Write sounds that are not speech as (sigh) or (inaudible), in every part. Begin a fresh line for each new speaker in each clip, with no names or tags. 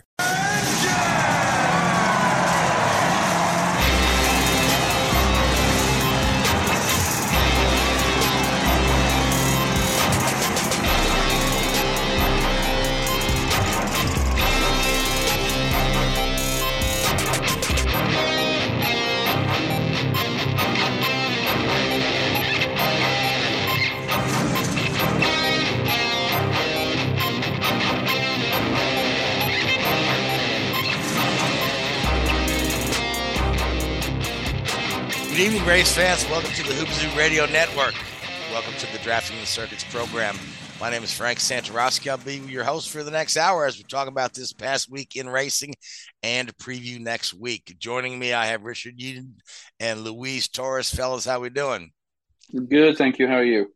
Good race fans. Welcome to the Hoopzoo Radio Network. Welcome to the Drafting the Circuits program. My name is Frank Santarowski. I'll be your host for the next hour as we talk about this past week in racing and preview next week. Joining me, I have Richard Eden and Luis Torres. Fellas, how are we doing?
Good, thank you. How are you?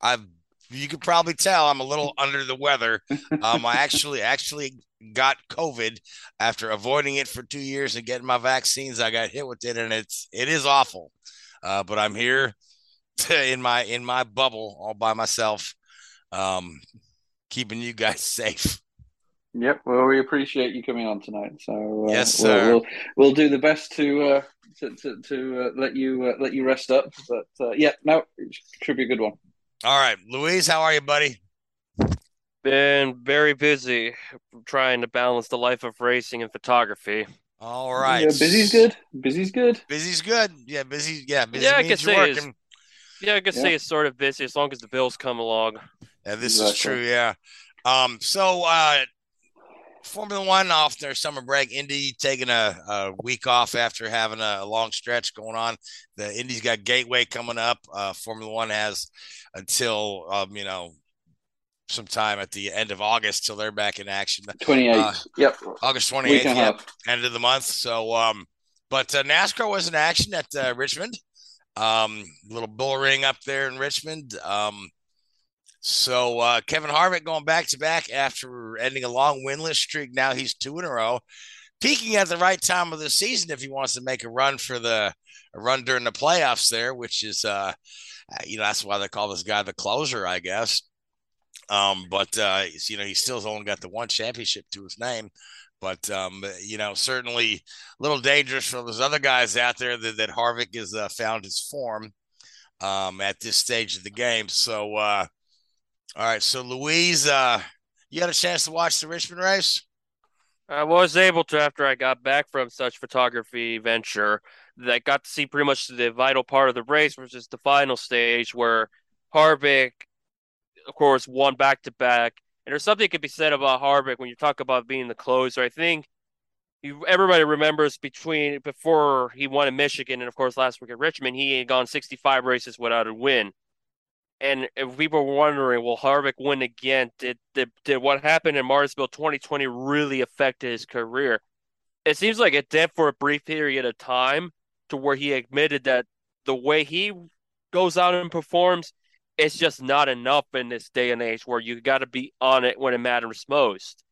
I've you could probably tell I'm a little under the weather. Um, I actually actually got COVID after avoiding it for two years and getting my vaccines. I got hit with it, and it's it is awful. Uh, but I'm here to, (laughs) in my in my bubble all by myself, um, keeping you guys (laughs) safe.
Yep. Well, we appreciate you coming on tonight. So uh,
Yes,
we'll,
sir.
We'll, we'll do the best to uh, to to, to uh, let you uh, let you rest up. But uh, yeah, no, it should be a good one.
All right, Louise, how are you, buddy?
Been very busy trying to balance the life of racing and photography.
All right,
Yeah, busy's good. Busy's good.
Busy's good. Yeah, busy. Yeah, busy
Yeah, I
means
could say it's- Yeah, I could
Yeah.
say it's sort of busy as long as the bills come along.
Yeah, this is true. Yeah. Um. So, uh, Formula One off their summer break. Indy taking a, a week off after having a, long stretch going on. The Indy's got Gateway coming up. Uh, Formula One has until um, you know sometime at the end of August till they're back in action.
Twenty eight.
Uh,
yep.
August twenty eighth.
Week
eighth.
and a
Yeah,
half.
end of the month. So, um, but uh, NASCAR was in action at uh, Richmond. Um, little bull ring up there in Richmond. Um, so uh, Kevin Harvick going back to back after ending a long winless streak. Now he's two in a row, peaking at the right time of the season if he wants to make a run for the run during the playoffs there, which is uh, you know that's why they call this guy the closer, I guess. Um, but uh, you know he still's only got the one championship to his name but um, you know, certainly a little dangerous for those other guys out there that, that Harvick has uh, found his form um, at this stage of the game. So, uh, all right, so Louise, uh, you had a chance to watch the Richmond race?
I was able to after I got back from such photography venture that got to see pretty much the vital part of the race, which is the final stage where Harvick, of course, won back to back. And there's something that could be said about Harvick when you talk about being the closer. I think you, everybody remembers between before he won in Michigan and of course last week at Richmond, he had gone 65 races without a win. And if people were wondering, will Harvick win again? Did, did did what happened in Martinsville 2020 really affect his career? It seems like it did for a brief period of time, to where he admitted that the way he goes out and performs, it's just not enough in this day and age where you got to be on it when it matters most.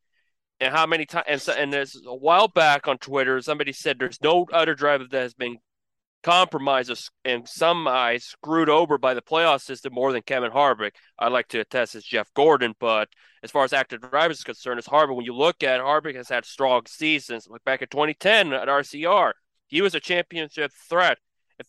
And how many times? And, so, and there's a while back on Twitter, somebody said there's no other driver that has been compromised in some eyes screwed over by the playoff system more than Kevin Harvick. I'd like to attest as Jeff Gordon, but as far as active drivers is concerned, it's Harvick. When you look at it, Harvick has had strong seasons. Like back in 2010 at RCR, he was a championship threat. If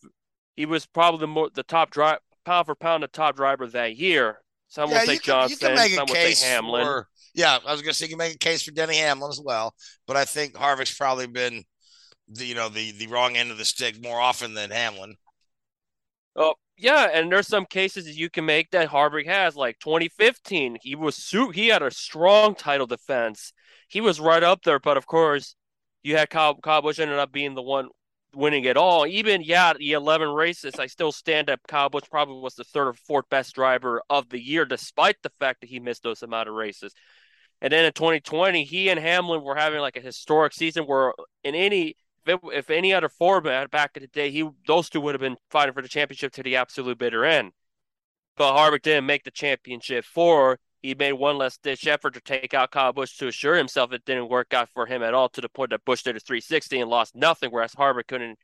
he was probably the more, the top drive pound for pound the top driver that year. Some will say
you can,
Johnson,
can
some will say Hamlin.
for. Yeah, I was going to say you can make a case for Denny Hamlin as well, but I think Harvick's probably been the you know the the wrong end of the stick more often than Hamlin.
Oh, yeah, and there's some cases you can make that Harvick has, like 2015. He was su- he had a strong title defense. He was right up there, but of course, you had Kyle, Kyle Busch ended up being the one winning it all. Even yeah, the 11 races, I still stand up. Kyle Busch probably was the third or fourth best driver of the year, despite the fact that he missed those amount of races. And then in 2020, he and Hamlin were having like a historic season where in any it, if any other format back in the day, he those two would have been fighting for the championship to the absolute bitter end. But Harvick didn't make the championship four. He made one less ditch effort to take out Kyle Busch to assure himself it didn't work out for him at all to the point that Busch did a 360 and lost nothing, whereas Harvick couldn't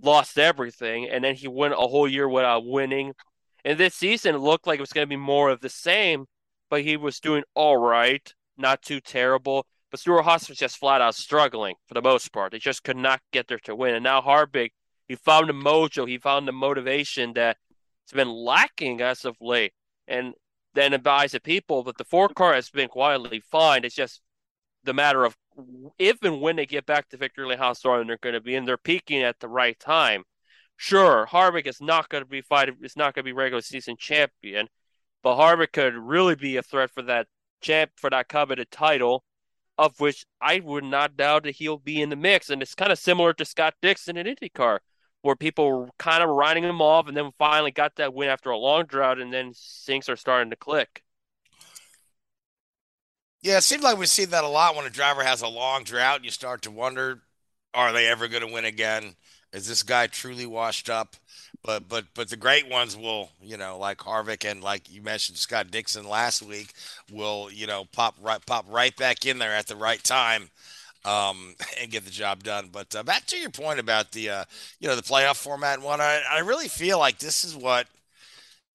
lost everything. And then he went a whole year without winning. And this season it looked like it was going to be more of the same, but he was doing all right, not too terrible. But Stewart-Haas was just flat out struggling for the most part. They just could not get there to win. And now Harvick, he found the mojo, he found the motivation that it's been lacking as of late. And then advise the people that the four car has been quietly fine. It's just the matter of if and when they get back to victory lane how strong they're going to be, and they're peaking at the right time. Sure, Harvick is not going to be fighting. It's not going to be regular season champion, but Harvick could really be a threat for that champ for that coveted title, of which I would not doubt that he'll be in the mix. And it's kind of similar to Scott Dixon in IndyCar where people were kind of riding him off and then finally got that win after a long drought and then things are starting to click.
Yeah, it seems like we see that a lot when a driver has a long drought. You start to wonder, are they ever going to win again? Is this guy truly washed up? But but but the great ones will, you know, like Harvick and like you mentioned Scott Dixon last week, will you know pop right pop right back in there at the right time um, (laughs) and get the job done. But uh, back to your point about the uh, you know the playoff format one, I, I really feel like this is what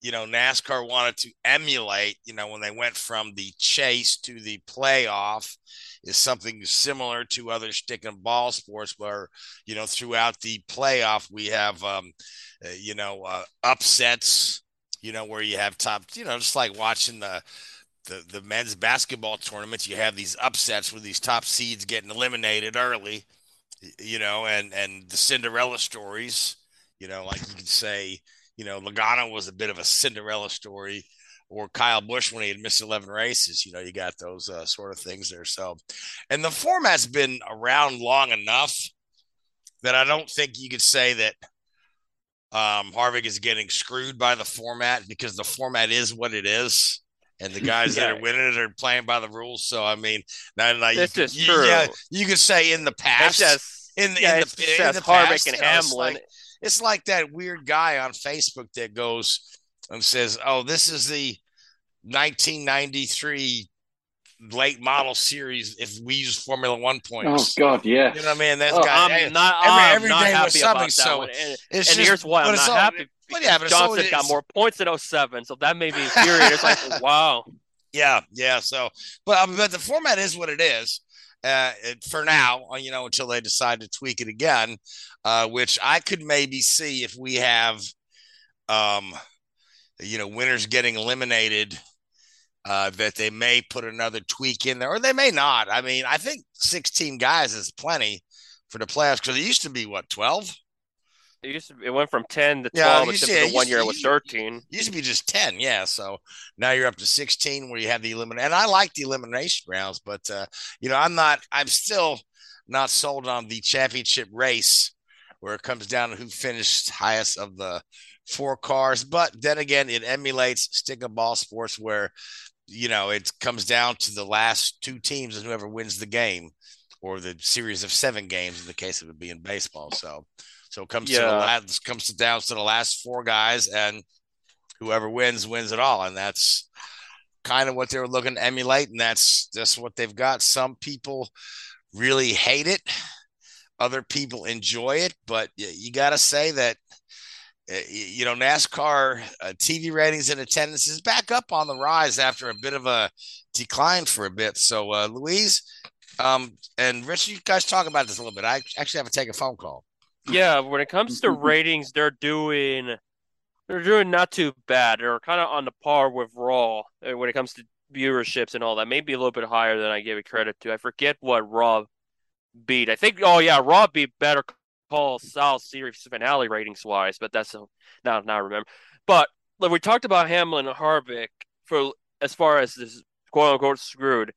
you know NASCAR wanted to emulate. You know when they went from the chase to the playoff is something similar to other stick and ball sports where you know throughout the playoff we have um, uh, you know uh, upsets you know where you have top you know just like watching the the the men's basketball tournaments, you have these upsets with these top seeds getting eliminated early, you know, and and the Cinderella stories, you know, like you could say, you know, Logano was a bit of a Cinderella story, or Kyle Busch when he had missed eleven races. You know, you got those uh, sort of things there. So, and the format's been around long enough that I don't think you could say that um, Harvick is getting screwed by the format because the format is what it is and the (laughs) guys yeah. that are winning it are playing by the rules. So I mean, not like you,
is true.
Yeah, you could say in the past,
just,
in,
yeah,
in
the,
in the past, Harvick
and
you know,
Hamlin.
It's like, it's like that weird guy on Facebook that goes and says, "Oh, this is the 1993 late model series if we use Formula One points.
Oh God, yeah.
You know what I mean? That's
oh,
got
I'm not.
every,
I'm
every
not
day
happy
was something. So
and,
it's
and
just,
here's why I'm not
all,
happy.
But yeah, but
Johnson
so
got more points than 07, so that made me infuriated. It's like, (laughs) wow.
Yeah, yeah. So, but um, but the format is what it is. Uh, for now, uh, you know, until they decide to tweak it again, uh, which I could maybe see if we have, um, you know, winners getting eliminated, uh, that they may put another tweak in there, or they may not. I mean, I think 16 guys is plenty for the playoffs because it used to be what 12.
It used to, it went from ten to twelve,
you
except
see,
for the one year
to-
it was
you-
thirteen.
used to be just 10 yeah so now you're up to 16 where you have the elimination and i like the elimination rounds but uh you know i'm not i'm still not sold on the championship race where it comes down to who finished highest of the four cars but then again it emulates stick and ball sports where you know it comes down to the last two teams and whoever wins the game or the series of seven games in the case of it being baseball. So so it comes to the last comes to down to the last four guys and whoever wins wins it all. And that's kind of what they were looking to emulate. And that's that's what they've got. Some people really hate it. Other people enjoy it. But you, got to say that you know nascar uh, tv ratings and attendance is back up on the rise after a bit of a decline for a bit so uh, louise um, and rich you guys talk about this a little bit i actually have to take a phone call
Yeah, when it comes to ratings, they're doing they're doing not too bad. They're kind of on the par with Raw uh, when it comes to viewerships and all that. Maybe a little bit higher than I give it credit to. I forget what Raw beat. I think oh yeah, Raw beat Better Call Saul series finale ratings wise, but that's a, now now I remember. But like we talked about Hamlin and Harvick for as far as this quote unquote screwed.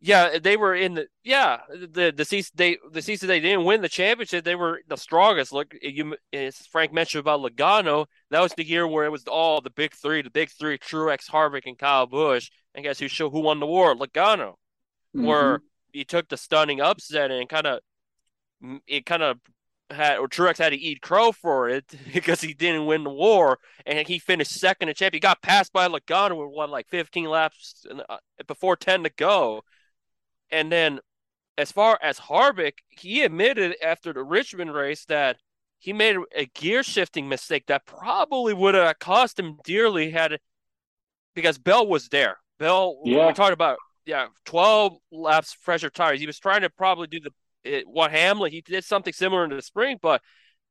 Yeah, they were in the yeah the the season they the season they didn't win the championship. They were the strongest. Look, you as Frank mentioned about Logano. That was the year where it was all the big three, the big three: Truex, Harvick, and Kyle Busch. And guess who show who won the war? Logano. where mm-hmm. he took the stunning upset and kind of it kind of had or Truex had to eat crow for it (laughs) because he didn't win the war and he finished second in champion. He got passed by Logano with what like 15 laps uh, before 10 to go, and then as far as Harvick, he admitted after the Richmond race that he made a gear shifting mistake that probably would have cost him dearly had because Bell was there. Bell, yeah. we talked about yeah, 12 laps fresher tires. He was trying to probably do the it, what Hamlin he did something similar in the spring, but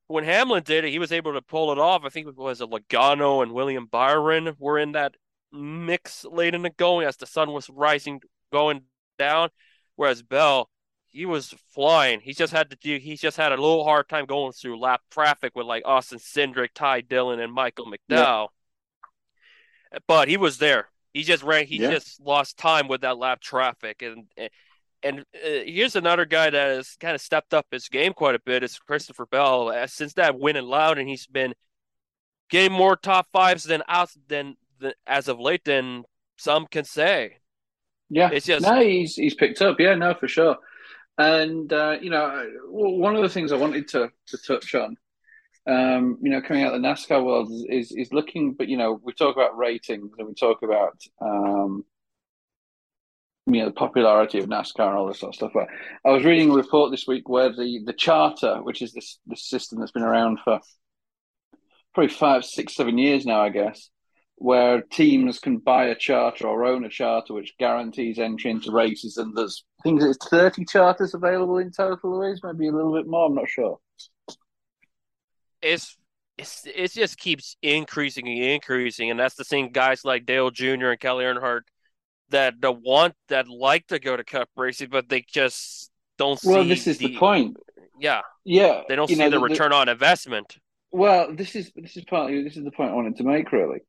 when Hamlin did it, he was able to pull it off. I think it was a Logano and William Byron were in that mix late in the going as the sun was rising, going down. Whereas Bell, he was flying. He just had to do. He just had a little hard time going through lap traffic with like Austin Cindric, Ty Dillon, and Michael McDowell. Yeah. But he was there. He just ran. He yeah. just lost time with that lap traffic, and and uh, here's another guy that has kind of stepped up his game quite a bit. It's Christopher Bell. Uh, since that win in Loudon, he's been getting more top fives than out than, than as of late than some can say.
Yeah, it's just no, he's he's picked up. Yeah, no, for sure. And uh, you know, one of the things I wanted to to touch on, um, you know, coming out of the NASCAR world is, is, is looking. But you know, we talk about ratings and we talk about um, you know the popularity of NASCAR and all this sort of stuff. But I was reading a report this week where the the charter, which is this this system that's been around for probably five, six, seven years now, I guess, where teams can buy a charter or own a charter which guarantees entry into races, and there's I think it's thirty charters available in total. Louise, maybe a little bit more. I'm not sure.
It's it's, it just keeps increasing and increasing, and that's the thing. Guys like Dale Jr. and Kelly Earnhardt that the want that like to go to cup racing, but they just don't see.
Well, this is the, the point.
Yeah,
yeah.
They don't see know, the, the, return on investment.
Well, this is this is partly this is the point I wanted to make. Really,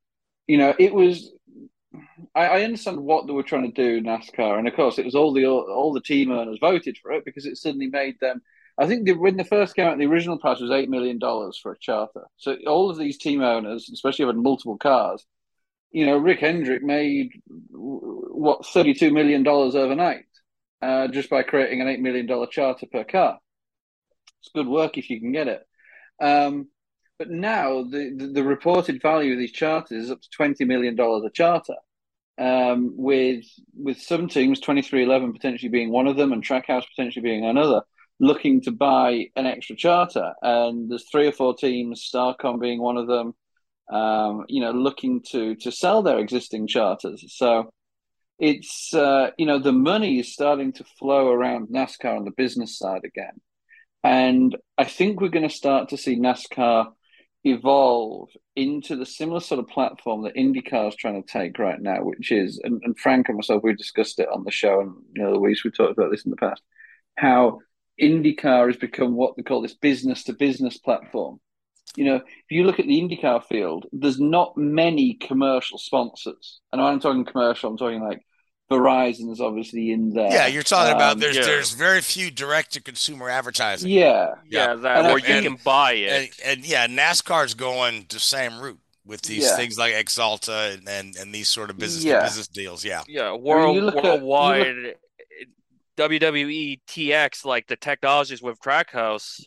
you know, it was. I, I understand what they were trying to do NASCAR, and of course, it was all the all the team owners voted for it because it suddenly made them. I think the, when the first came out, the original price was eight million dollars for a charter. So all of these team owners, especially having multiple cars, you know, Rick Hendrick made what thirty-two million dollars overnight uh, just by creating an eight million dollar charter per car. It's good work if you can get it. Um, but now the, the, the reported value of these charters is up to twenty million dollars a charter. Um, with with some teams, twenty three eleven potentially being one of them, and Trackhouse potentially being another, looking to buy an extra charter. And there's three or four teams, Starcom being one of them, um, you know, looking to to sell their existing charters. So it's uh, you know the money is starting to flow around NASCAR on the business side again, and I think we're going to start to see NASCAR evolve into the similar sort of platform that IndyCar is trying to take right now, which is and, and Frank and myself we discussed it on the show, and you know Louise we talked about this in the past, how IndyCar has become what they call this business to business platform you know, if you look at the IndyCar field, there's not many commercial sponsors. And when I'm talking commercial, I'm talking like Verizon's obviously in there.
Yeah, you're talking um, about there's yeah. there's very few direct to consumer advertising.
Yeah,
yeah, yeah that where you can buy it.
And, and, yeah, NASCAR's going the same route with these yeah. things like Axalta and, and, and these sort of business yeah. business deals. Yeah,
yeah, world, I mean, worldwide. At, look... WWE TX like the technologies with Trackhouse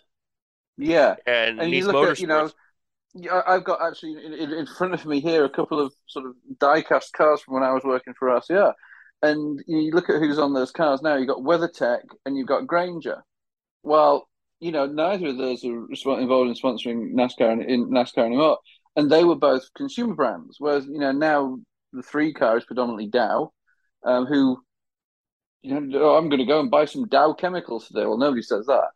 yeah,
and, and you
look at you know, I've got actually in, in, front of me here a couple of sort of diecast cars from when I was working for RCR, and you look at who's on those cars now. You've got WeatherTech and you've got Grainger. Well, you know, neither of those are involved in sponsoring NASCAR in NASCAR anymore, and they were both consumer brands. Whereas you know now the three car is predominantly Dow, um, who you know, oh, I'm going to go and buy some Dow chemicals today. Well, nobody says that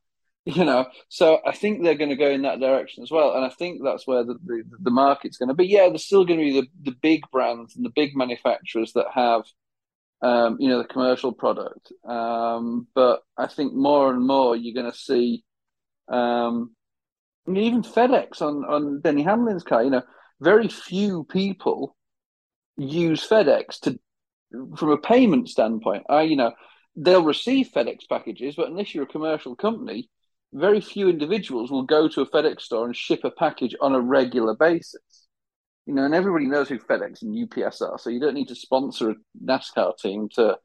you know so i think they're going to go in that direction as well and i think that's where the, the, the market's going to be. Yeah there's still going to be the, the big brands and the big manufacturers that have um, you know the commercial product um, but i think more and more you're going to see um, even fedex on on denny hamlin's car you know very few people use fedex to from a payment standpoint. I you know they'll receive fedex packages but unless you're a commercial company very few individuals will go to a FedEx store and ship a package on a regular basis. You know, and everybody knows who FedEx and UPS are, so you don't need to sponsor a NASCAR team to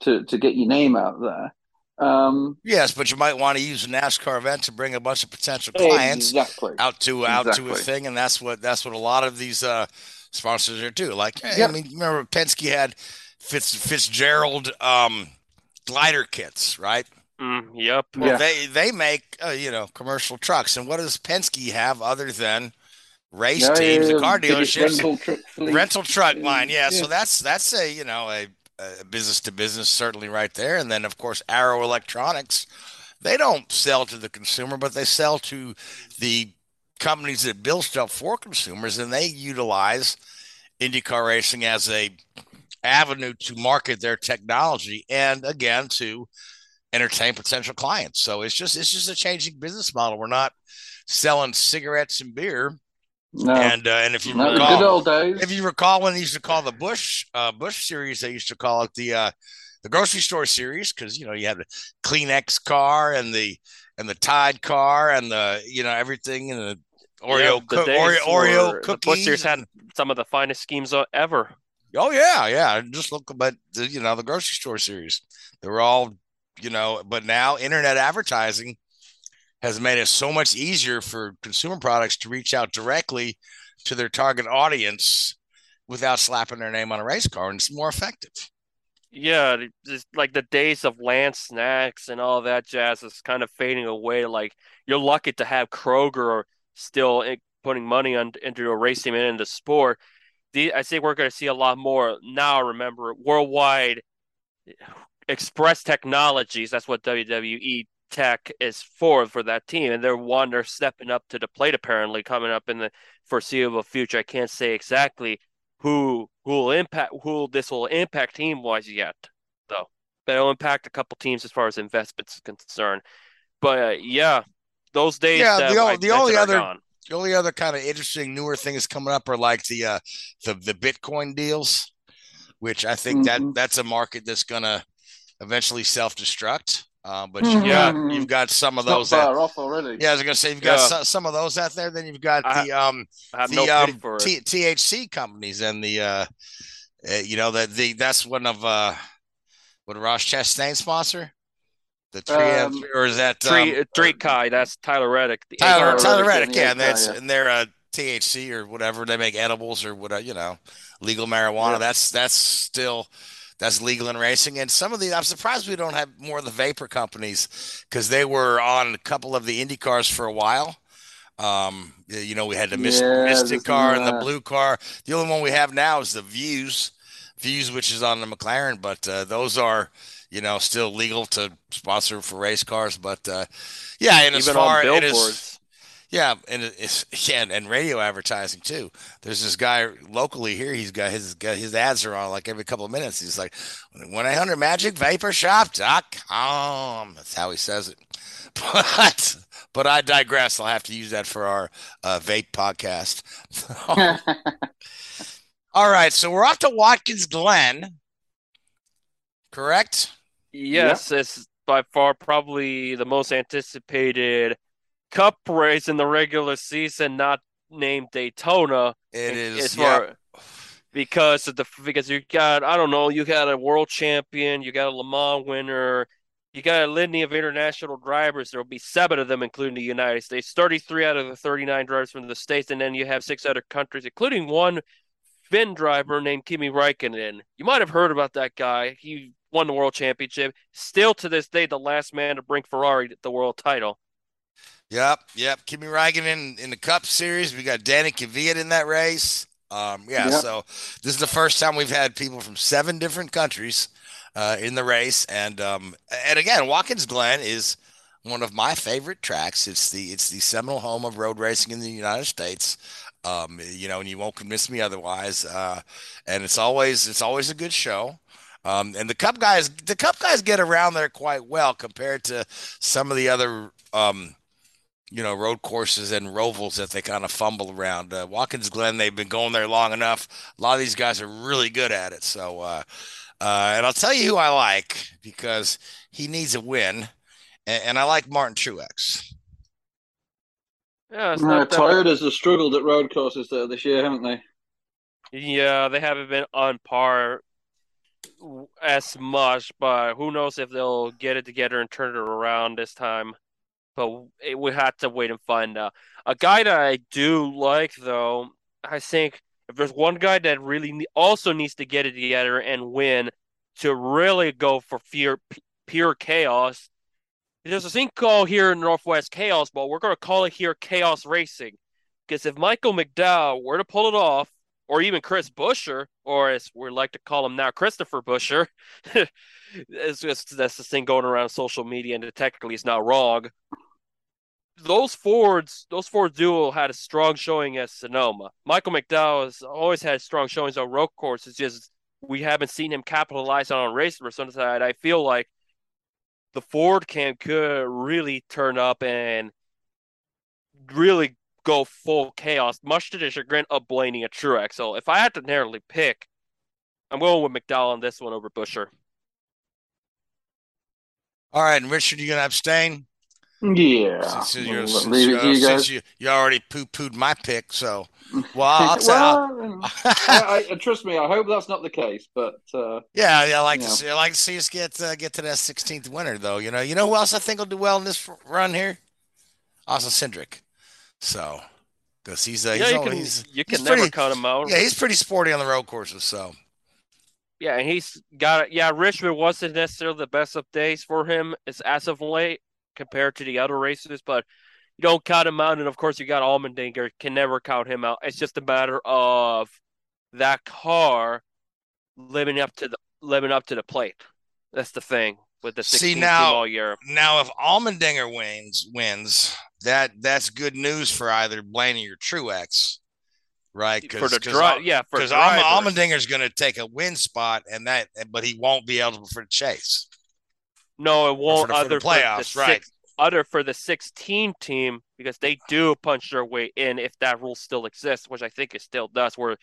to to get your name out there. Um,
yes, but you might want to use a NASCAR event to bring a bunch of potential clients
exactly.
out to out
Exactly.
to a thing, and that's what that's what a lot of these uh, sponsors are too. Like, hey, I mean, remember Penske had Fitz Fitzgerald um, glider kits, right?
Mm, yep.
Well,
Yeah.
they they make uh, you know commercial trucks, and what does Penske have other than race
Yeah,
teams
yeah,
and car dealerships?
rental truck
rental truck line? Yeah, so that's that's a you know a, a business to business certainly right there. And then of course arrow electronics they don't sell to the consumer but they sell to the companies that build stuff for consumers. And they utilize indycar racing as a avenue to market their technology and again to entertain potential clients so it's just it's just a changing business model we're not selling cigarettes and beer
No,
and uh, and if you
no,
recall,
good old days.
if you recall when they used to call the Busch uh, Busch series, they used to call it the uh, the grocery store series because you know you had the Kleenex car and the and the Tide car and the you know everything and the Oreo
Yeah, the
coo-
days
Oreo, Oreo cookies.
The Busch series had some of the finest schemes uh, ever.
oh yeah, yeah. Just look about the you know the grocery store series. They were all you know, but now internet advertising has made it so much easier for consumer products to reach out directly to their target audience without slapping their name on a race car, and it's more effective.
Yeah, like the days of Lance snacks and all that jazz is kind of fading away. Like you're lucky to have Kroger still eh, putting money on, into a team and into sport. The, I think we're going to see a lot more now. Remember, worldwide express technologies. That's what WWE Tech is for for that team, and they're one they're stepping up to the plate. Apparently, coming up in the foreseeable future. I can't say exactly who who will impact who this will impact team wise yet, though. But it'll impact a couple teams as far as investments is concerned. But uh, yeah, those days.
Yeah, the o-
I
the only other-
gone.
The only other kind of interesting newer things coming up are like the uh, the the Bitcoin deals, which I think
Mhm.
that that's a market that's gonna eventually self destruct. Uh, but
Mhm.
you got you've got some of those. That,
far off already.
yeah, I was gonna say you've got
Yeah.
so, some of those out there. Then you've got
I-
the um
I
the
no
um. T- THC companies and the uh, uh you know that the that's one of uh what Ross Chastain sponsor the tree
Um,
or is that
Tree
um,
3CHI, that's Tyler Reddick.
Tyler, Tyler
Reddick,
Reddick,
yeah,
yeah, and
yeah,
that's
yeah.
and they're uh, THC or whatever. They make edibles or whatever, you know, legal marijuana.
Yeah.
That's that's still that's legal in racing. And some of these, I'm surprised we don't have more of the vapor companies because they were on a couple of the Indy cars for a while. Um, you know, we had the Mys-
Yeah,
Mystic car and the blue car. The only one we have now is the Vuse, Vuse, which is on the McLaren, but uh, those are. You know, still legal to sponsor for race cars, but uh, yeah, and as
Even
far
on
as-. Yeah, and it's (laughs) yeah, and, radio advertising too. There's this guy locally here. He's got his his ads are on like every couple of minutes. He's like one eight hundred magic vapor shop.com. That's how he says it. (laughs) But but I digress. I'll have to use that for our uh, vape podcast. (laughs) All right, so we're off to Watkins Glen. Correct?
Yes, it's by far probably the most anticipated cup race in the regular season, not named Daytona.
It
As far-
Yeah.
because of the because you got I don't know you got a world champion, you got a Le Mans winner, you got a litany of international drivers. There will be seven of them, including the United States. Thirty-three out of the thirty-nine drivers from the states, and then you have six other countries, including one Finn driver named Kimi Räikkönen. You might have heard about that guy. He won the world championship. Still to this day, the last man to bring Ferrari the world title.
Yep, yep. Kimi Räikkönen in the Cup Series. We got Danny Kvyat in that race. Um, yeah,
Yep.
so this is the first time we've had people from seven different countries uh, in the race, and um, and again, Watkins Glen is one of my favorite tracks. It's the it's the seminal home of road racing in the United States. Um, you know, and you won't convince me otherwise. Uh, and it's always it's always a good show. Um, and the Cup guys, the Cup guys get around there quite well compared to some of the other um, you know, road courses and rovals that they kind of fumble around. Uh, Watkins Glen, they've been going there long enough. A lot of these guys are really good at it. So, uh, uh, and I'll tell you who I like because he needs a win, and, and I like Martin Truex.
Yeah, it's
Uh,
not that
Toyotas have struggled at road courses there this year, haven't they?
Yeah, they haven't been on par. as much, but who knows if they'll get it together and turn it around this time. But it, we have to wait and find out. A guy that I do like, though, I think if there's one guy that really also needs to get it together and win to really go for pure, pure chaos, there's a thing called here in Northwest Chaos, but we're going to call it here Chaos Racing. Because if Michael McDowell were to pull it off, or even Chris Buescher, or as we like to call him now, Christopher Buescher, (laughs) it's just that's the thing going around social media, and technically it's not wrong. Those Fords, those Ford duo had a strong showing at Sonoma. Michael McDowell has always had strong showings on road courses. It's just we haven't seen him capitalize on race for some side. I feel like the Ford camp could really turn up and really go full chaos, much to the chagrin of Blaney and Truex. So if I had to narrowly pick, I'm going with McDowell on this one over Buescher.
All right, and Richard, you gonna abstain?
Yeah.
Since, you're, since, you, you, since you, you already poo pooed my pick, so (laughs) well, I'll tell.
well, (laughs) I, I, trust me. I hope that's not the case, but uh,
yeah, yeah, I like to see. I like to see us get uh, get to that 16th winner, though. You know, you know who else I think will do well in this run here? Austin Cindric. So, because he's, uh,
yeah,
he's
you
only,
can,
he's,
you can
he's
never
pretty,
cut him out.
Yeah, he's pretty sporty on the road courses. So,
yeah, and he's got it. Yeah, Richmond wasn't necessarily the best of days for him as as of late compared to the other races, but you don't count him out. And of course, you got Allmendinger, can never count him out. It's just a matter of that car living up to the living up to the plate. That's the thing with the 16
See now,
all year.
Now, if Allmendinger wins, wins that that's good news for either Blaney or Truex, right?
For the drive, yeah,
because Allmendinger's going to take a win spot, and that, but he won't be eligible for the chase.
No, it won't.
For the, for
other
the playoffs,
the
right?
Six, other for the 16 team because they do punch their way in if that rule still exists, which I think it still does. Where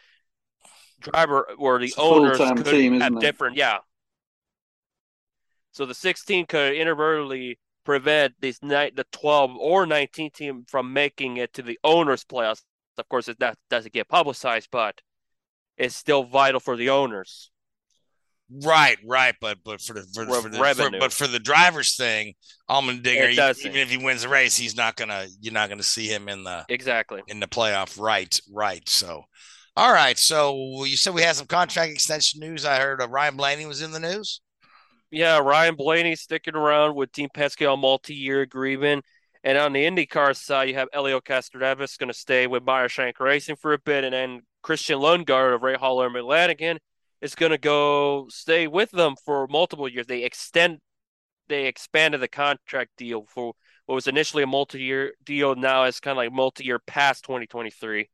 driver, where the owners could
team,
have different, yeah. So the 16 could inadvertently prevent this night the 12 or 19 team from making it to the owners playoffs. Of course, it that doesn't get publicized, but it's still vital for the owners.
Right, right, but but for the for, for the for, but for the drivers thing, Allmendinger, even if he wins the race, he's not gonna you're not gonna see him in the
exactly
in the playoff. Right, right. So, all right. So you said we had some contract extension news. I heard uh, Ryan Blaney was in the news.
Yeah, Ryan Blaney sticking around with Team Penske on multi-year agreement. And on the IndyCar side, you have Helio Castroneves going to stay with Meyer Shank Racing for a bit, and then Christian Lundgaard of Rahal and Lanigan is going to go stay with them for multiple years. They extend, they expanded the contract deal for what was initially a multi-year deal. Now it's kind of like multi-year past 2023.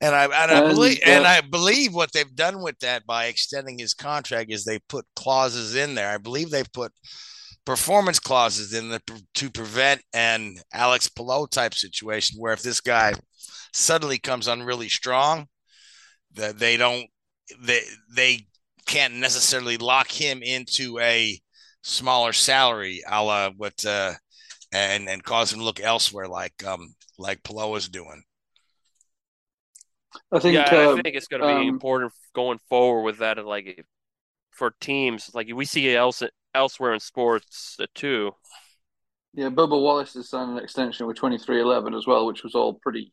And I and I and, believe uh, and I believe what they've done with that by extending his contract is they put clauses in there. I believe they've put performance clauses in there to prevent an Alex Palou type situation where if this guy suddenly comes on really strong, that they don't they they can't necessarily lock him into a smaller salary, a la what uh, and and cause him to look elsewhere, like um like Palou is doing.
I think. Yeah, uh, I think it's going to be um, important going forward with that. Like for teams, like we see else elsewhere in sports uh, too.
Yeah, Bubba Wallace has signed an extension with twenty three eleven as well, which was all pretty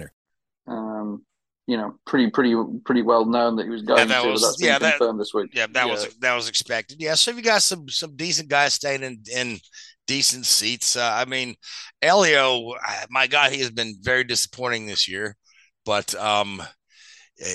um, you know, pretty pretty pretty well known that he was going yeah, that to. Was, that's yeah, that, confirmed this week.
Yeah, that yeah. was that was expected. Yeah, so you got some some decent guys staying in in decent seats. Uh, I mean, Helio, my God, he has been very disappointing this year, but um, uh,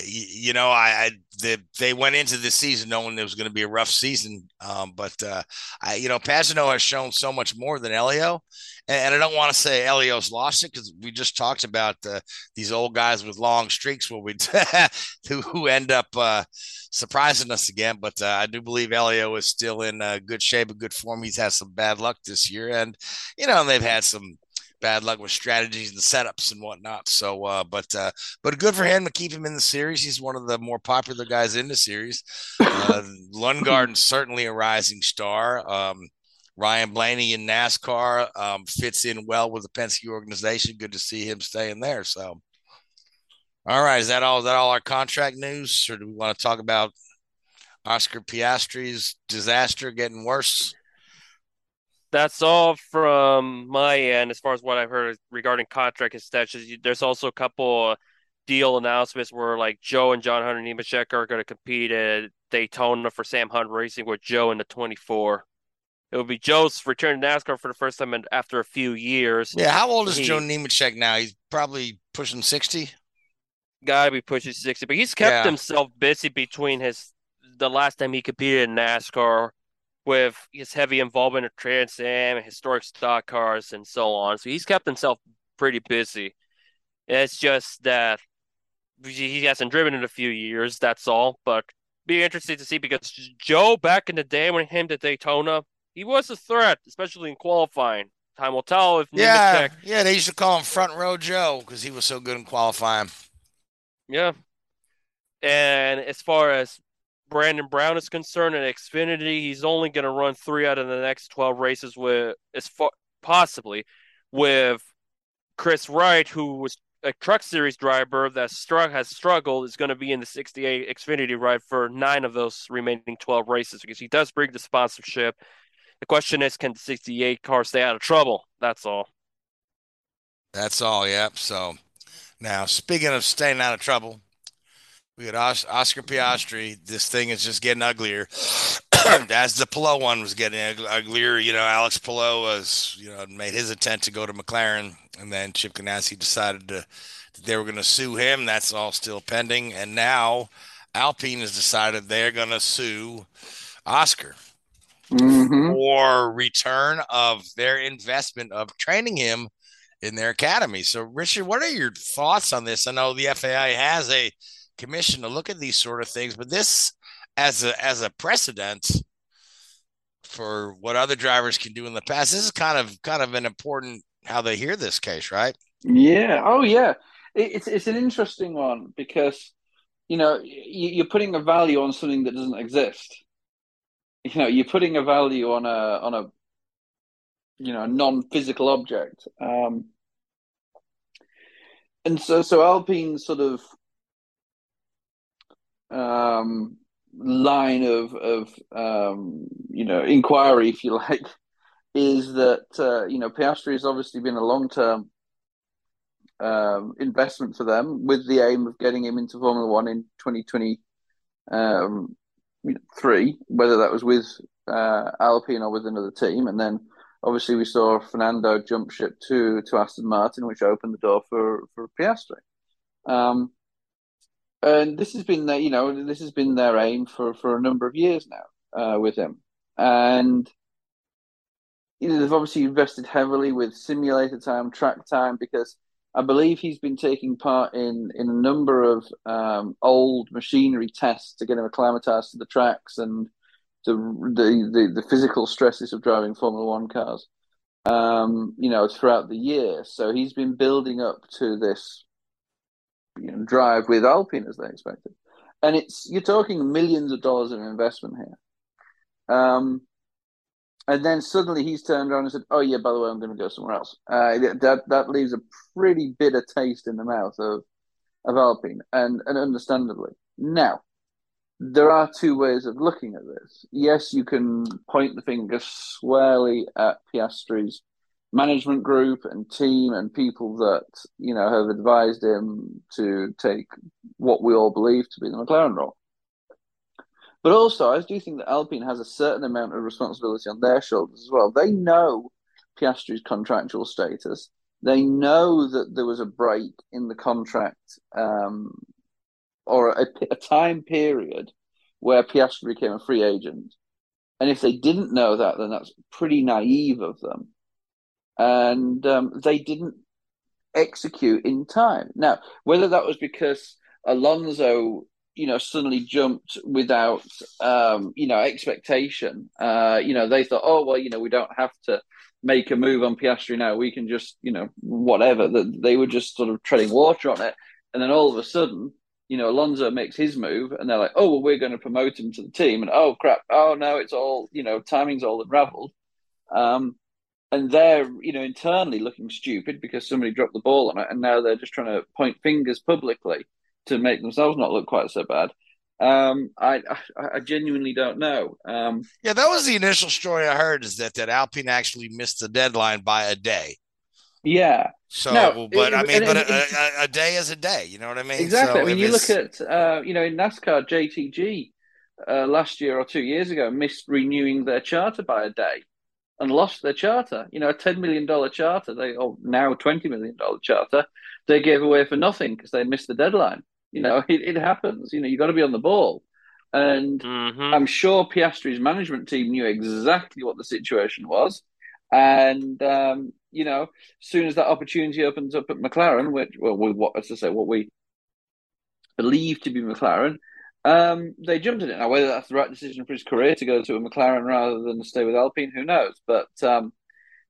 you, you, know, I, I the, they went into the season knowing it was going to be a rough season. Um, but uh, I, you know, Pagenaud has shown so much more than Helio, and, and I don't want to say Helios lost it because we just talked about uh, these old guys with long streaks where we (laughs) who, who end up uh, surprising us again. But uh, I do believe Helio is still in uh, good shape, a good form. He's had some bad luck this year, and you know, they've had some bad luck with strategies and setups and whatnot. So, uh, but uh, but good for him to keep him in the series. He's one of the more popular guys in the series. Uh, Lundgaard's certainly a rising star. Um, Ryan Blaney in NASCAR um, fits in well with the Penske organization. Good to see him staying there. So, all right, is that all? Is that all our contract news, or do we want to talk about Oscar Piastri's disaster getting worse?
that's all from my end as far as what I've heard regarding contract extensions. There's also a couple deal announcements where like Joe and John Hunter Nemechek are going to compete at Daytona for Sam Hunt Racing with Joe in the 24. It will be Joe's return to NASCAR for the first time in, after a few years.
Yeah, how old is he, Joe Nemechek now? He's probably pushing 60.
Gotta be pushing 60, but he's kept yeah. himself busy between his the last time he competed in NASCAR with his heavy involvement in Trans Am, and historic stock cars, and so on. So he's kept himself pretty busy. It's just that he hasn't driven in a few years. That's all. But be interesting to see because Joe back in the day when he came to Daytona, he was a threat, especially in qualifying. Time will tell if
yeah, yeah. They used to call him Front Row Joe because he was so good in qualifying.
Yeah, and as far as Brandon Brown is concerned in Xfinity, he's only going to run three out of the next 12 races with, as far, possibly, with Chris Wright, who was a truck series driver that struck has struggled, is going to be in the 68 Xfinity ride for nine of those remaining 12 races because he does bring the sponsorship. The question is, can the 68 car stay out of trouble? That's all.
That's all, yep. So now, speaking of staying out of trouble, we got Oscar Piastri. This thing is just getting uglier. (clears throat) As the Palou one was getting uglier, you know, Alex Palou was, you know, made his attempt to go to McLaren, and then Chip Ganassi decided to that they were going to sue him. That's all still pending, and now Alpine has decided they're going to sue Oscar mm-hmm. for return of their investment of training him in their academy. So, Richard, what are your thoughts on this? I know the FAI has a commission to look at these sort of things. But this, as a as a precedent for what other drivers can do in the past, this is kind of kind of an important how they hear this case, right?
Yeah. Oh, yeah. It's it's an interesting one because you know you're putting a value on something that doesn't exist. You know, you're putting a value on a on a you know non-physical object. Um, and so so Alpine sort of um, line of of um, you know inquiry, if you (laughs) like, is that uh, you know Piastri has obviously been a long term um, investment for them, with the aim of getting him into Formula One in twenty twenty um, three, whether that was with uh, Alpine or with another team, and then obviously we saw Fernando jump ship to to Aston Martin, which opened the door for for Piastri. Um, and this has been their, you know, this has been their aim for for a number of years now uh, with him, and you know they've obviously invested heavily with simulator time, track time, because I believe he's been taking part in in a number of um, old machinery tests to get him acclimatized to the tracks and the the the, the physical stresses of driving Formula One cars. Um, you know, throughout the year, so he's been building up to this you know, drive with Alpine as they expected. And it's you're talking millions of dollars of investment here. Um, and then suddenly he's turned around and said, "Oh yeah, by the way, I'm going to go somewhere else." Uh, that that leaves a pretty bitter taste in the mouth of of Alpine, and and understandably. Now, there are two ways of looking at this. Yes, you can point the finger squarely at Piastri's management group and team and people that you know have advised him to take what we all believe to be the McLaren role. But also, I do think that Alpine has a certain amount of responsibility on their shoulders as well. They know Piastri's contractual status. They know that there was a break in the contract um, or a, a time period where Piastri became a free agent. And if they didn't know that, then that's pretty naive of them. And um, they didn't execute in time. Now, whether that was because Alonso, you know, suddenly jumped without, um, you know, expectation, uh, you know, they thought, oh, well, you know, we don't have to make a move on Piastri now. We can just, you know, whatever. That they were just sort of treading water on it. And then all of a sudden, you know, Alonso makes his move, and they're like, "Oh, well, we're going to promote him to the team," and oh crap, oh no, it's all you know, timing's all unravelled, um, and they're you know internally looking stupid because somebody dropped the ball on it, and now they're just trying to point fingers publicly to make themselves not look quite so bad. Um, I, I, I genuinely don't know. Um,
yeah, that was the initial story I heard is that that Alpine actually missed the deadline by a day.
Yeah.
So, no, but it, I mean, but a, a, a, day is a day. You know what I mean?
Exactly.
So
I mean, you look at, uh, you know, in NASCAR, JTG uh, last year or two years ago missed renewing their charter by a day and lost their charter. You know, a ten million dollar charter, they or now twenty million dollar charter, they gave away for nothing because they missed the deadline. You know, it, it happens. You know, you've got to be on the ball. And mm-hmm. I'm sure Piastri's management team knew exactly what the situation was. And um, you know, as soon as that opportunity opens up at McLaren, which well, with what as I say, what we believe to be McLaren, um, they jumped at it. Now, whether that's the right decision for his career to go to a McLaren rather than stay with Alpine, who knows? But um,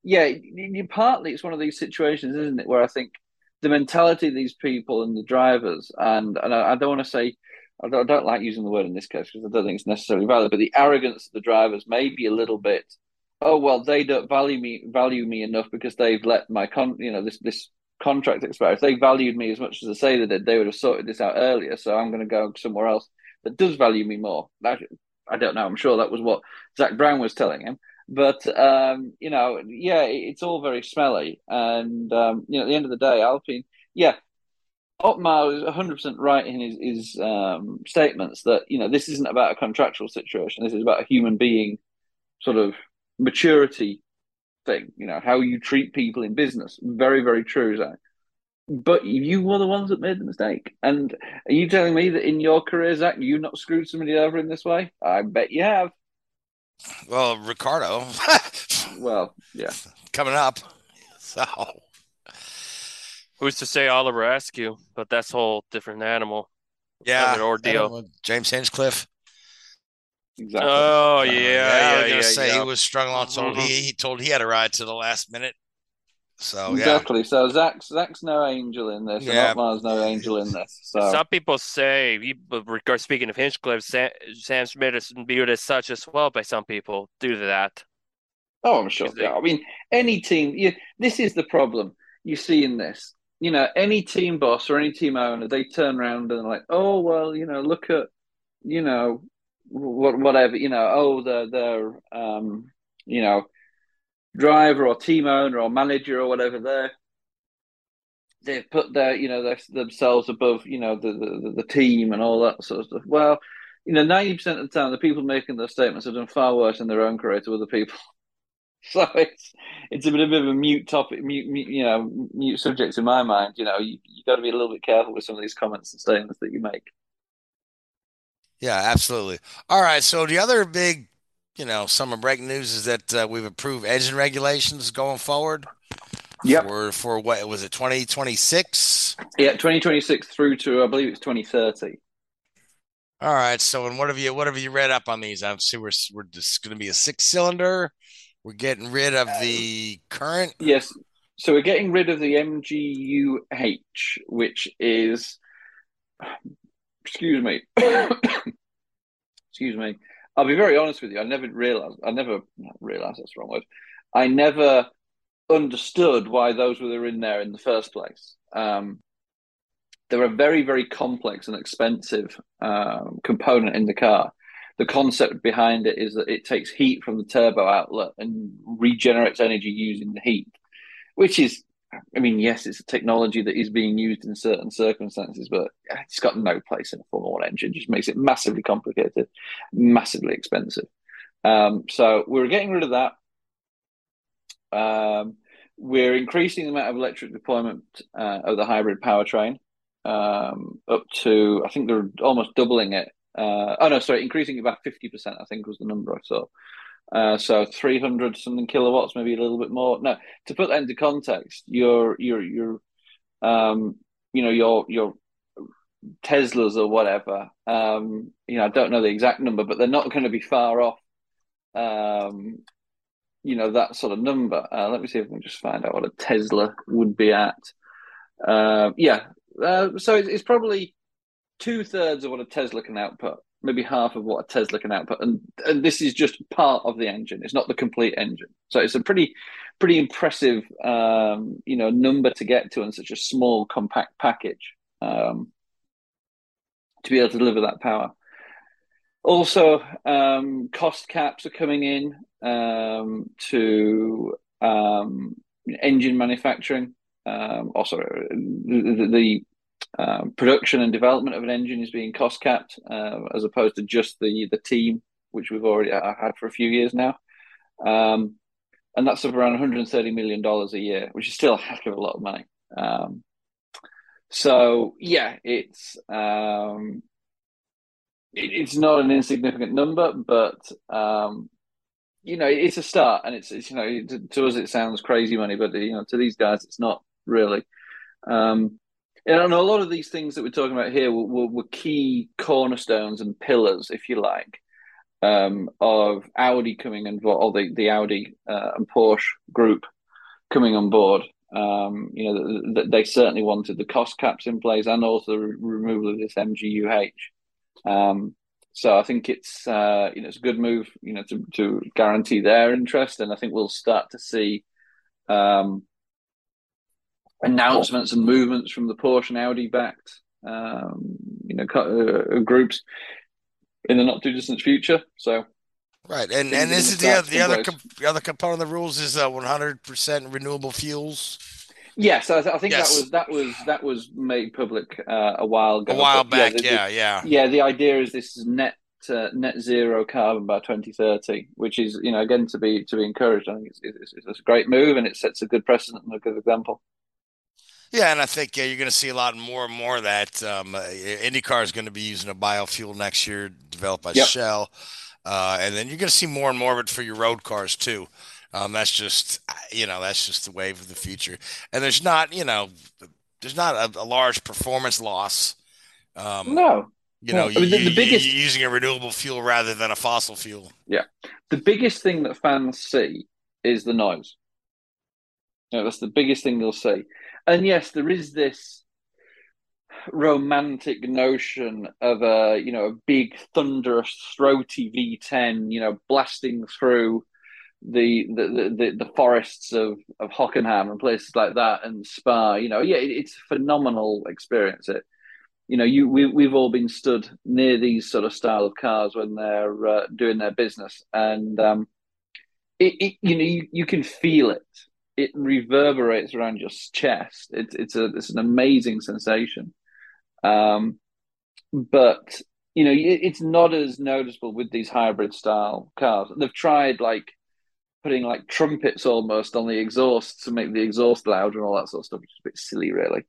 yeah, you, partly it's one of these situations, isn't it, where I think the mentality of these people and the drivers, and and I, I don't want to say. I don't, I don't, like using the word in this case because I don't think it's necessarily valid, but the arrogance of the drivers may be a little bit oh well they don't value me value me enough because they've let my con you know this this contract expire if they valued me as much as they say they did they would have sorted this out earlier so i'm going to go somewhere else that does value me more i don't know i'm sure that was what Zak Brown was telling him but um, you know yeah it's all very smelly and um, you know at the end of the day alpine yeah Otmar is 100% right in his, his um, statements that you know this isn't about a contractual situation this is about a human being sort of maturity thing, you know, how you treat people in business. Very, very true, Zak. But you were the ones that made the mistake. And are you telling me that in your career, Zak, you not screwed somebody over in this way? I bet you have.
Well, Ricciardo. (laughs)
well, yeah.
Coming up. So.
Who's to say Oliver Askew? But that's a whole different animal.
Yeah.
Ordeal.
James Hinchcliffe.
Exactly.
Oh yeah,
yeah.
yeah,
I was gonna
yeah,
say
yeah.
he was strung on. Told
Mhm.
he he told he had a ride to the last minute. So yeah,
Exactly. So Zak's Zach's no angel in this,
Yeah.
and Otmar's no angel in this. So
Some people say, but regard speaking of Hinchcliffe, Sam, Sam Schmidt is viewed as such as well by some people due to that.
Oh, I'm sure.
Is
Yeah, I mean, any team. You, this is the problem you see in this. You know, any team boss or any team owner, they turn around and they're like, "Oh, well, you know, look at, you know, what whatever, you know, oh, their their um, you know, driver or team owner or manager or whatever. They're they've put their, you know, their, themselves above, you know, the, the the team and all that sort of stuff. Well, you know, ninety percent of the time, the people making those statements have done far worse in their own career to other people. (laughs) So it's it's a bit of a mute topic, mute, mute you know, mute subject in my mind. You know, you you got to be a little bit careful with some of these comments and statements that you make.
yeah, absolutely. All right. So the other big, you know, summer break news is that uh, we've approved engine regulations going forward.
Yep.
For for what was it, twenty twenty six?
Yeah, twenty twenty six through to I believe it's twenty thirty.
All right. So, and what have you what have you read up on these? I'm see we're we're just going to be a six cylinder. We're getting rid of the current.
Yes. So we're getting rid of the MGU-H, which is, excuse me, (coughs) excuse me. I'll be very honest with you. I never realized. I never realized that's the wrong word. I never understood why those were in there in the first place. Um, they're a very, very complex and expensive um, component in the car. The concept behind it is that it takes heat from the turbo outlet and regenerates energy using the heat, which is, I mean, yes, it's a technology that is being used in certain circumstances, but it's got no place in a Formula One engine. It just makes it massively complicated, massively expensive. Um, so we're getting rid of that. Um, we're increasing the amount of electric deployment uh, of the hybrid powertrain. um, up to I think they're almost doubling it. Uh, oh no, sorry, increasing it by fifty percent. I think was the number I saw. Uh, so 300 something kilowatts, maybe a little bit more. No, to put that into context, your your your um, you know your your Teslas or whatever. Um, you know, I don't know the exact number, but they're not going to be far off. Um, you know that sort of number. Uh, let me see if I can just find out what a Tesla would be at. Uh, yeah, uh, so it's, it's probably two thirds of what a Tesla can output maybe half of what a Tesla can output, and and this is just part of the engine. It's not the complete engine. So it's a pretty pretty impressive um, you know number to get to in such a small compact package um, to be able to deliver that power. Also, um, cost caps are coming in um, to um, engine manufacturing. Um, also, the, the um, production and development of an engine is being cost capped uh, as opposed to just the the team, which we've already uh, had for a few years now. Um, and that's around 130 million dollars a year, which is still a heck of a lot of money. Um, so yeah, it's um, it, it's not an insignificant number, but um, you know it's a start, and it's, it's you know to, to, us it sounds crazy money, but you know to these guys it's not really. Um, and a lot of these things that we're talking about here were, were, were key cornerstones and pillars, if you like, um, of Audi coming and or the the Audi uh, and Porsche group coming on board. Um, you know, th- they certainly wanted the cost caps in place and also the re- removal of this MGU-H. Um, so I think it's uh, you know it's a good move, you know, to to guarantee their interest, and I think we'll start to see um, announcements and movements from the Porsche and Audi backed, um, you know, uh, groups in the not too distant future. So,
right, and and this is the other the other the other component of the rules is uh, one hundred percent renewable fuels.
Yes, I, I think yes. that was that was that was made public uh, a while ago.
A while back, yeah, the, yeah, yeah.
Yeah, the idea is this is net uh, net zero carbon by 2030, which is you know again to be to be encouraged. I think it's, it's, it's, a great move and it sets a good precedent and a good example.
Yeah, and I think uh, you're going to see a lot more and more of that. Um, uh, IndyCar is going to be using a biofuel next year, developed by yep. Shell, uh, and then you're going to see more and more of it for your road cars too. Um, that's just you know that's just the wave of the future. And there's not you know there's not a, a large performance loss.
Um, no,
you know, I mean, the, the biggest using a renewable fuel rather than a fossil fuel.
Yeah, the biggest thing that fans see is the noise. You know, that's the biggest thing they'll see and yes, there is this romantic notion of a you know a big thunderous throaty V10 you know blasting through the the the, the forests of of Hockenheim and places like that and Spa. You know yeah it, it's a phenomenal experience. It you know you we, we've all been stood near these sort of style of cars when they're uh, doing their business. And um it, it you know you, you can feel it it reverberates around your chest. It's it's a it's an amazing sensation. Um, but you know, it, it's not as noticeable with these hybrid style cars. They've tried like putting like trumpets almost on the exhaust to make the exhaust louder and all that sort of stuff, which is a bit silly, really.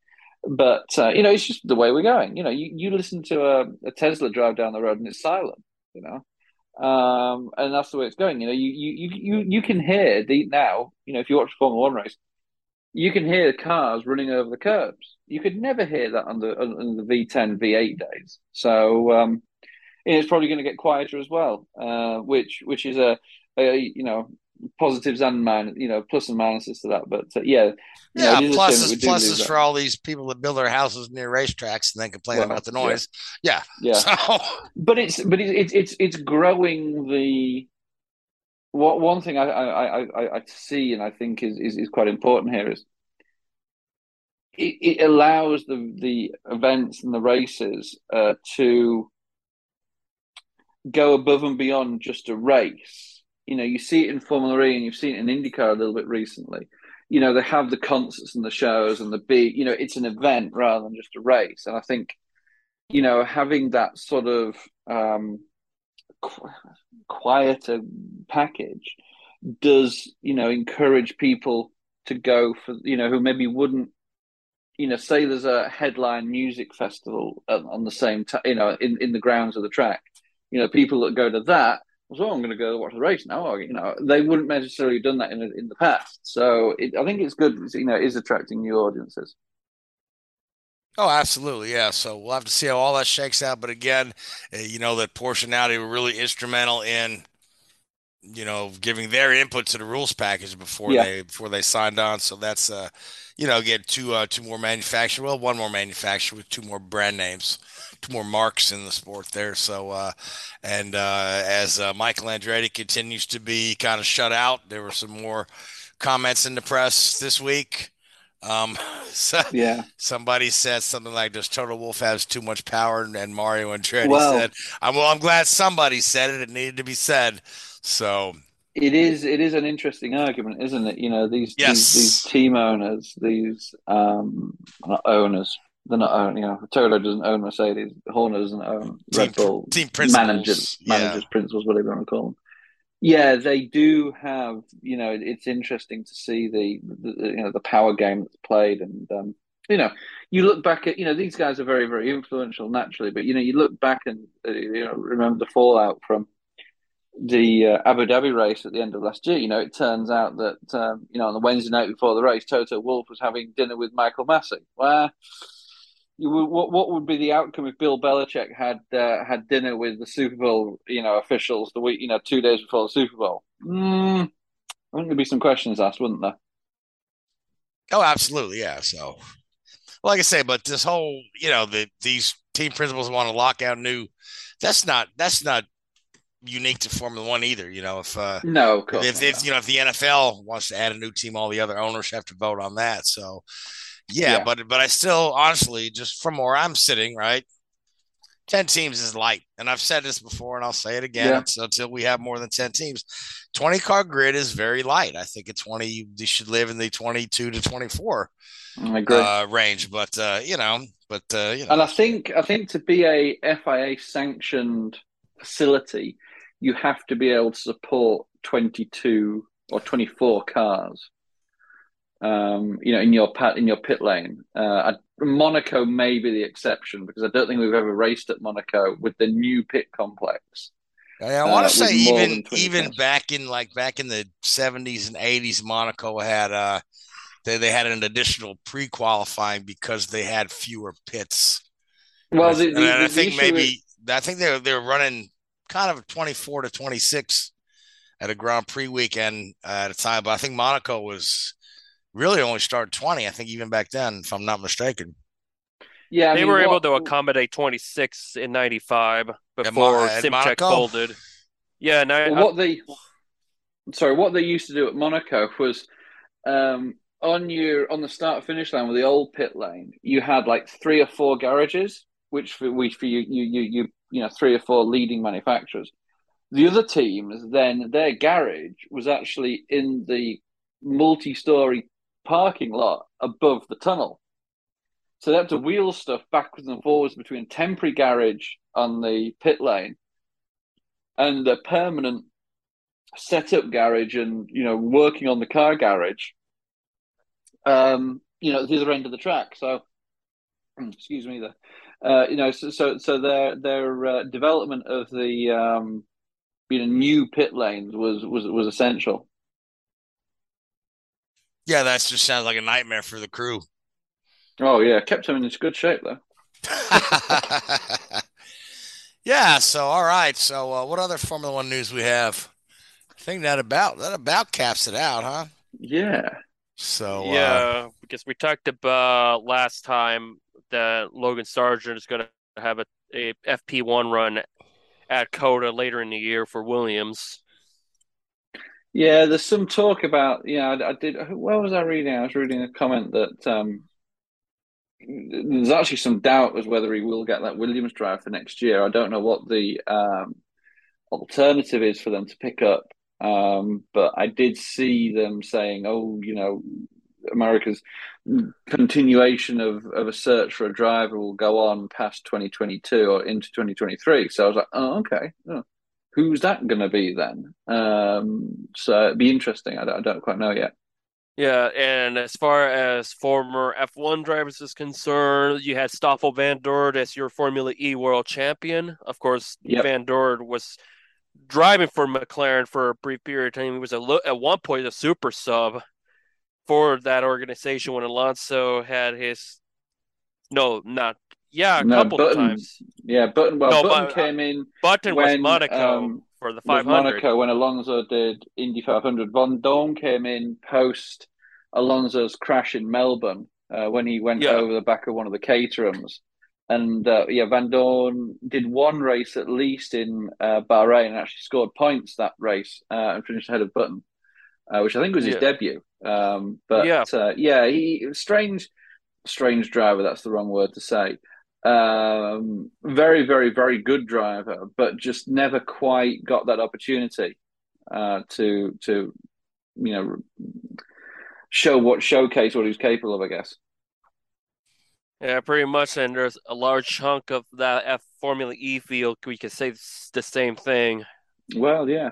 But uh, you know, it's just the way we're going. You know, you, you listen to a, a Tesla drive down the road and it's silent. You know, um, and that's the way it's going. You know, you you you you can hear the now. You know, if you watch Formula One race, you can hear cars running over the curbs. You could never hear that under under the V10 V8 days. So um, it's probably going to get quieter as well, uh, which which is a, a you know positives and minus, you know, plus and minuses to that. But uh, yeah,
yeah, know, pluses pluses for all these people that build their houses near racetracks and then complain well, about the noise. Yeah,
yeah. yeah. So. (laughs) But it's but it's it's it's growing the. What one thing I I, I, I see and I think is, is, is quite important here is it, it allows the the events and the races uh, to go above and beyond just a race you know, you see it in Formula E and you've seen it in IndyCar a little bit recently. You know, they have the concerts and the shows and the beat. you know, it's an event rather than just a race. And I think, you know, having that sort of um, qu- quieter package does, you know, encourage people to go for, you know, who maybe wouldn't you know, say there's a headline music festival on the same you know, in, in the grounds of the track, you know, people that go to that, well, I'm going to go watch the race now. You know, they wouldn't necessarily have done that in in the past. So it, I think it's good. You know, it is attracting new audiences.
Oh, absolutely, yeah. So we'll have to see how all that shakes out. But again, uh, you know that Porsche now they were really instrumental in you know, giving their input to the rules package before yeah. they before they signed on. So that's uh, you know, get two uh, two more manufacturers, well, one more manufacturer with two more brand names, (laughs) more marks in the sport there. So uh, and uh, as uh, Michael Andretti continues to be kind of shut out, there were some more comments in the press this week. Um, (laughs) so
yeah,
somebody said something like, "Does Toto Wolff has too much power?" And Mario Andretti well, said, "I'm well. I'm glad somebody said it. It needed to be said." So
it is it is an interesting argument, isn't it? You know, these yes. these, these team owners, these um owners, they're not own. You know, Toto doesn't own Mercedes, Horner doesn't own team, Red Bull.
Team principals,
managers, yeah. managers, principals, whatever you want to call them. Yeah, they do have. You know, it's interesting to see the, the you know the power game that's played, and um, you know, you look back at you know these guys are very very influential naturally, but you know you look back and uh, you know remember the fallout from the uh, Abu Dhabi race at the end of last year, you know, it turns out that um, you know on the Wednesday night before the race, Toto Wolff was having dinner with Michael Masi. Where you would, what what would be the outcome if Bill Belichick had uh, had dinner with the Super Bowl, you know, officials the week, you know, two days before the Super Bowl? Mm, I think there'd be some questions asked, wouldn't there?
Oh, absolutely, yeah. So, like I say, but this whole, you know, the these team principals want to lock out new. That's not that's not unique to Formula One either. You know, if uh,
no,
if, if you know if the NFL wants to add a new team, all the other owners have to vote on that. So, yeah, yeah, but but I still honestly, just from where I'm sitting, right, ten teams is light, and I've said this before, and I'll say it again yeah. until, until we have more than ten teams. Twenty car grid is very light. I think at twenty, you should live in the twenty-two to twenty-four uh, range. But uh, you know, but uh, you know,
and I think I think to be a FIA sanctioned facility, you have to be able to support 22 or 24 cars. Um, you know, in your pit in your pit lane. Uh, Monaco may be the exception because I don't think we've ever raced at Monaco with the new pit complex.
I want to uh, say even even cars. back in like back in the 70s and 80s, Monaco had uh they, they had an additional pre-qualifying because they had fewer pits.
Well, the, the,
I think maybe is... I think they're they're running kind of 24 to 26 at a Grand Prix weekend uh, at a time. But I think Monaco was really only started 20. I think even back then, if I'm not mistaken.
Yeah, I they mean, were able to accommodate 26 in 95 before yeah, Simtek folded. Yeah, no.
Well, what they sorry, what they used to do at Monaco was um, on your on the start finish line with the old pit lane, you had like three or four garages, which for which for you you you you you know three or four leading manufacturers. The other teams, then their garage was actually in the multi-story parking lot above the tunnel. So they had to wheel stuff backwards and forwards between temporary garage on the pit lane and a permanent setup garage and you know working on the car garage um you know at the other end of the track so (clears throat) excuse me there uh, you know, so so, so their their uh, development of the um, you know new pit lanes was was was essential.
Yeah, that just sounds like a nightmare for the crew.
Oh yeah, kept him in good shape though. (laughs)
yeah. So all right. So uh, what other Formula One news we have? I think that about that about caps it out, huh?
Yeah.
So
yeah, uh, because we talked about last time that Logan Sargeant is going to have a, a FP1 run at COTA later in the year for Williams.
Yeah, there's some talk about. Yeah, I, I did. Where was I reading? I was reading a comment that um, there's actually some doubt as whether he will get that Williams drive for next year. I don't know what the um, alternative is for them to pick up, um, but I did see them saying, "Oh, you know, America's continuation of, of a search for a driver will go on past 2022 or into 2023. So I was like, oh, okay. Oh, who's that going to be then? Um, so it'd be interesting. I don't, I don't, quite know yet.
Yeah, and as far as former F1 drivers is concerned, you had Stoffel Van Vandoorne as your Formula E world champion. Of course,
Yep.
Vandoorne was driving for McLaren for a brief period of time. He was a lo- at one point a super sub for that organization when Alonso had his no, not yeah, a
No,
couple of
Button-
times.
Yeah, Button. Well,
No,
Button
but-
came in
Button was Monaco
um,
for the 500.
Monaco when Alonso did Indy 500. Vandoorne came in post Alonso's crash in Melbourne uh, when he went
Yeah.
over the back of one of the Caterhams. And uh, yeah, Vandoorne did one race at least in uh, Bahrain and actually scored points that race uh, and finished ahead of Button, uh, which I think was his
Yeah.
debut. Um, but
Yeah.
uh, yeah, he strange, strange driver. That's the wrong word to say. Um, very, very, very good driver, but just never quite got that opportunity uh, to to you know show what showcase what he was capable of. I guess.
Yeah, pretty much. And there's a large chunk of that F Formula E field. We could say the same thing.
Well, yeah,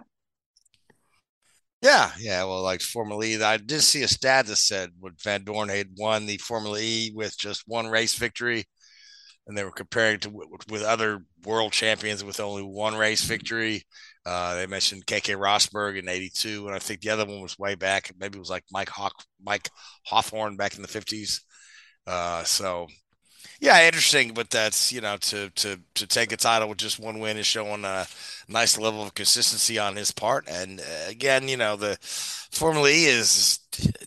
Yeah, yeah. Well, like Formula E, I did see a stat that said when Vandoorne had won the Formula E with just one race victory, and they were comparing to with, other world champions with only one race victory. Uh, they mentioned Keke Rosberg in '82, and I think the other one was way back. Maybe it was like Mike Hawk, Mike Hawthorn back in the '50s. Uh, so yeah, interesting. But that's you know to to to take a title with just one win is showing a nice level of consistency on his part. And uh, again, you know the Formula E is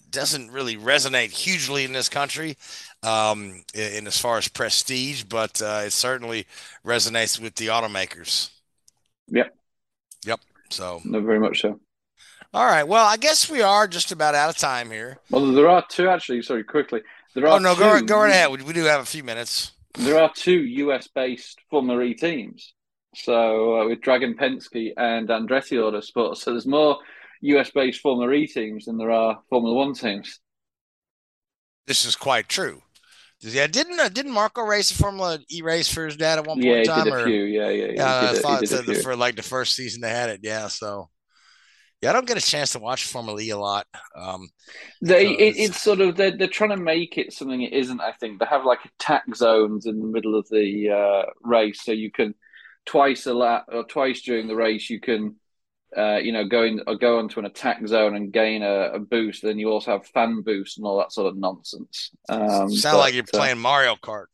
doesn't really resonate hugely in this country um, in, in as far as prestige, but uh, it certainly resonates with the automakers.
Yep.
Yep. So
no, very much so.
all right. Well, I guess we are just about out of time here.
Well, there are two actually. Sorry, quickly. There are
Oh no,
two,
go go right ahead. We, we do have a few minutes.
There are two US based Formula E teams. So uh, with Dragon Penske and Andretti Autosport. So there's more US based Formula E teams than there are Formula One teams.
This is quite true. Yeah, didn't uh, didn't Marco race a Formula E race for his dad at one point
Yeah,
in time?
did a
or-
few. Yeah, yeah, yeah.
I thought
he did a
that the, for like the first season they had it. Yeah, so yeah, I don't get a chance to watch Formula E a lot. Um,
They, it,
it's-
it's sort of they're, they're trying to make it something it isn't. I think they have like attack zones in the middle of the uh, race, so you can twice a lap or twice during the race you can, uh, you know, go in or go onto an attack zone and gain a, a boost. Then you also have fan boost and all that sort of nonsense. Um,
sound
but,
like you're
uh,
playing Mario Kart.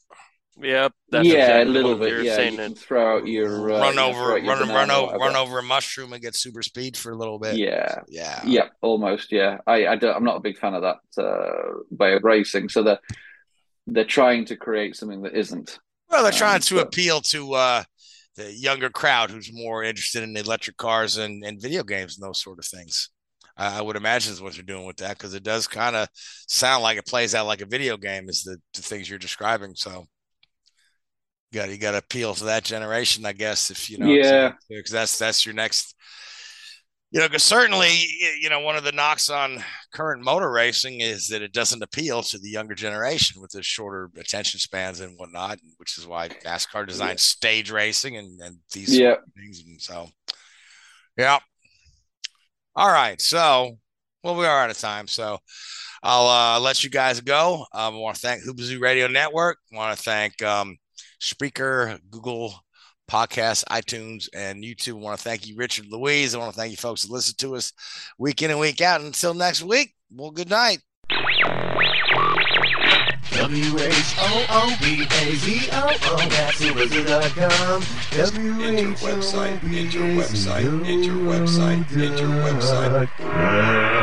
Yep, that's
yeah,
exactly
a little bit.
you're
Yeah,
saying.
you can throw out your uh,
run
you know,
over,
throw out
run, run over, run over a mushroom and get super speed for a little bit.
Yeah,
yeah,
Yeah, almost. Yeah, I, I don't, I'm not a big fan of that uh, way of racing. So they're they're trying to create something that isn't.
Well, they're trying
Um,
to
but-
appeal to uh, the younger crowd who's more interested in electric cars and, and video games and those sort of things. I, would imagine is what they're doing with that because it does kind of sound like it plays out like a video game, is the, the things you're describing. So, you got you got to appeal to that generation, I guess. If you know,
Yeah.
because that's that's your next. You know, because certainly, you know, one of the knocks on current motor racing is that it doesn't appeal to the younger generation with the shorter attention spans and whatnot, which is why NASCAR designed stage racing and, and these
Yeah.
things. And so, yeah. All right. So, well, we are out of time. So, I'll uh, let you guys go. Um, I want to thank Whoobazoo Radio Network. I want to thank um, Spreaker, Google Podcasts, iTunes, and YouTube. I want to thank you, Richard Louise. I want to thank you folks that listen to us week in and week out. Until next week, well, good night.
W-H-O-O-B-A-Z-O-O That's Subaru.com
Enter website, enter website, enter website, enter website.
W-H-O-O-B-A-Z-O-O